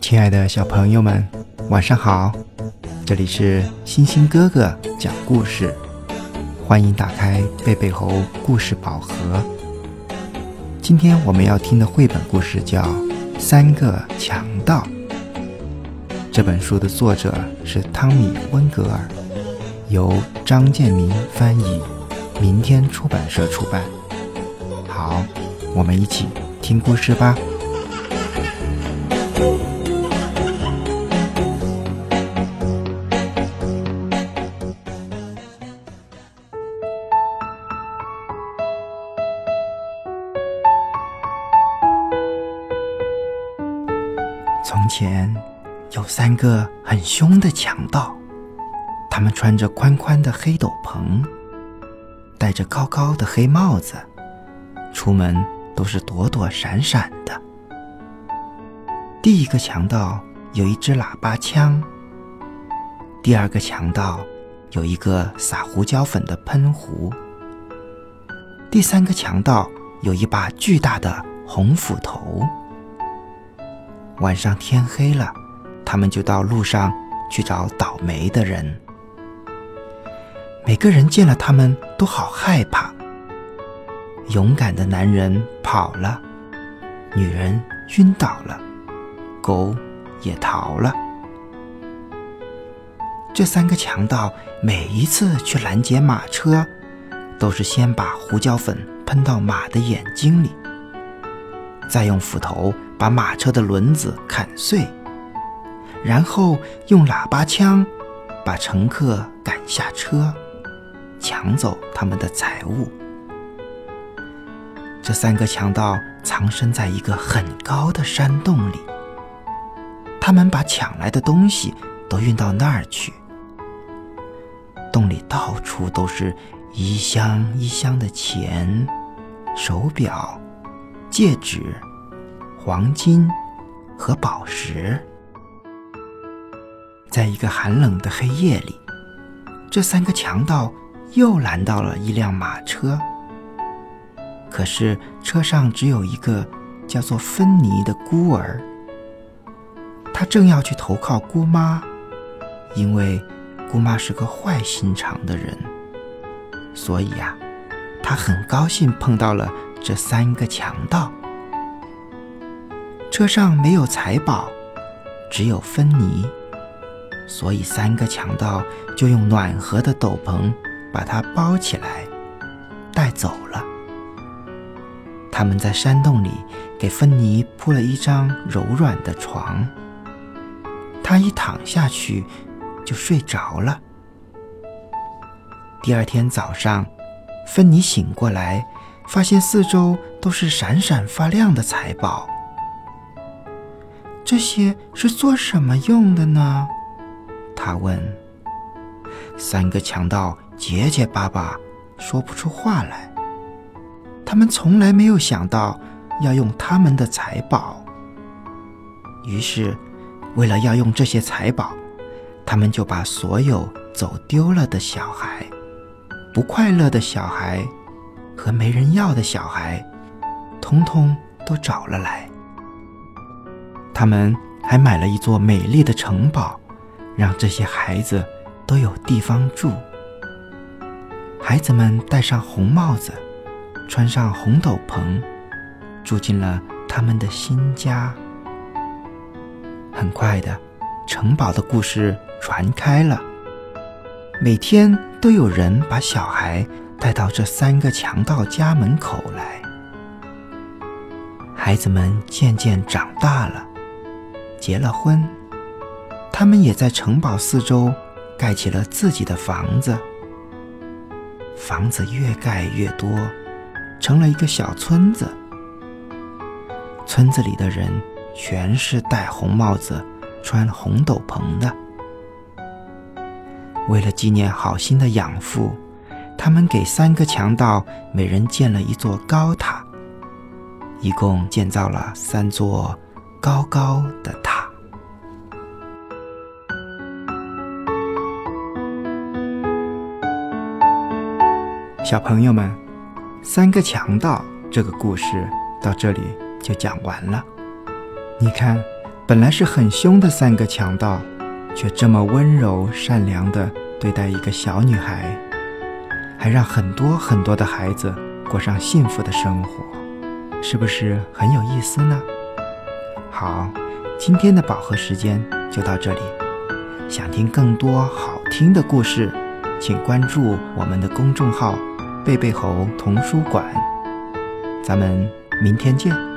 亲爱的小朋友们，晚上好！这里是星星哥哥讲故事，欢迎打开贝贝猴故事宝盒。今天我们要听的绘本故事叫《三个强盗》。这本书的作者是汤米·温格尔，由张建明翻译，明天出版社出版。好，我们一起听故事吧。从前有三个很凶的强盗，他们穿着宽宽的黑斗篷，戴着高高的黑帽子，出门都是躲躲闪闪的。第一个强盗有一支喇叭枪，第二个强盗有一个撒胡椒粉的喷壶，第三个强盗有一把巨大的红斧头。晚上天黑了，他们就到路上去找倒霉的人。每个人见了他们都好害怕。勇敢的男人跑了，女人晕倒了，狗也逃了。这三个强盗每一次去拦截马车，都是先把胡椒粉喷到马的眼睛里，再用斧头。把马车的轮子砍碎，然后用喇叭枪把乘客赶下车，抢走他们的财物。这三个强盗藏身在一个很高的山洞里，他们把抢来的东西都运到那儿去。洞里到处都是一箱一箱的钱、手表、戒指。黄金和宝石，在一个寒冷的黑夜里，这三个强盗又拦到了一辆马车。可是车上只有一个叫做芬妮的孤儿，他正要去投靠姑妈，因为姑妈是个坏心肠的人，所以呀，他很高兴碰到了这三个强盗。车上没有财宝，只有芬妮，所以三个强盗就用暖和的斗篷把它包起来，带走了。他们在山洞里给芬妮铺了一张柔软的床，她一躺下去就睡着了。第二天早上，芬妮醒过来，发现四周都是闪闪发亮的财宝。这些是做什么用的呢？他问。三个强盗结结巴巴，说不出话来。他们从来没有想到要用他们的财宝。于是，为了要用这些财宝，他们就把所有走丢了的小孩、不快乐的小孩和没人要的小孩，通通都找了来。他们还买了一座美丽的城堡，让这些孩子都有地方住。孩子们戴上红帽子，穿上红斗篷，住进了他们的新家。很快的，城堡的故事传开了，每天都有人把小孩带到这三个强盗家门口来。孩子们渐渐长大了。结了婚，他们也在城堡四周盖起了自己的房子。房子越盖越多，成了一个小村子。村子里的人全是戴红帽子、穿红斗篷的。为了纪念好心的养父，他们给三个强盗每人建了一座高塔，一共建造了三座高高的塔。小朋友们，三个强盗这个故事到这里就讲完了。你看，本来是很凶的三个强盗，却这么温柔善良的对待一个小女孩，还让很多很多的孩子过上幸福的生活，是不是很有意思呢？好，今天的宝盒时间就到这里。想听更多好听的故事，请关注我们的公众号“贝贝猴童书馆”。咱们明天见。